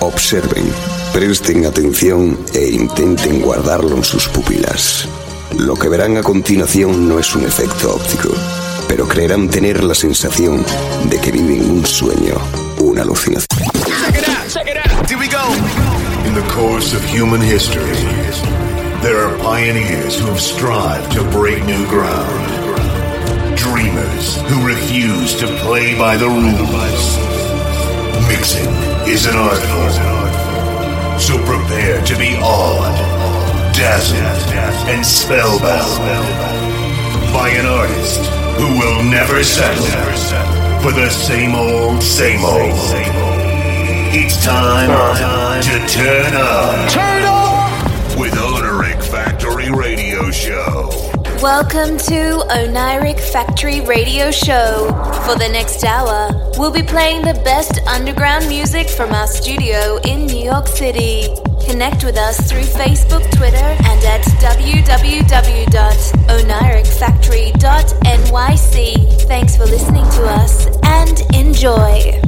Observen, presten atención e intenten guardarlo en sus pupilas. Lo que verán a continuación no es un efecto óptico, pero creerán tener la sensación de que viven un sueño, una alucinación. Check it out, check it out. Here we go. In the course of human history, there are pioneers who have strived to break new ground. Dreamers who refuse to play by the rules. Mixing is an art form. So prepare to be awed, dazzled, and spellbound by an artist who will never settle for the same old, same old. It's time to turn up. Turn up Welcome to Oniric Factory Radio Show. For the next hour, we'll be playing the best underground music from our studio in New York City. Connect with us through Facebook, Twitter, and at www.oniricfactory.nyc. Thanks for listening to us and enjoy.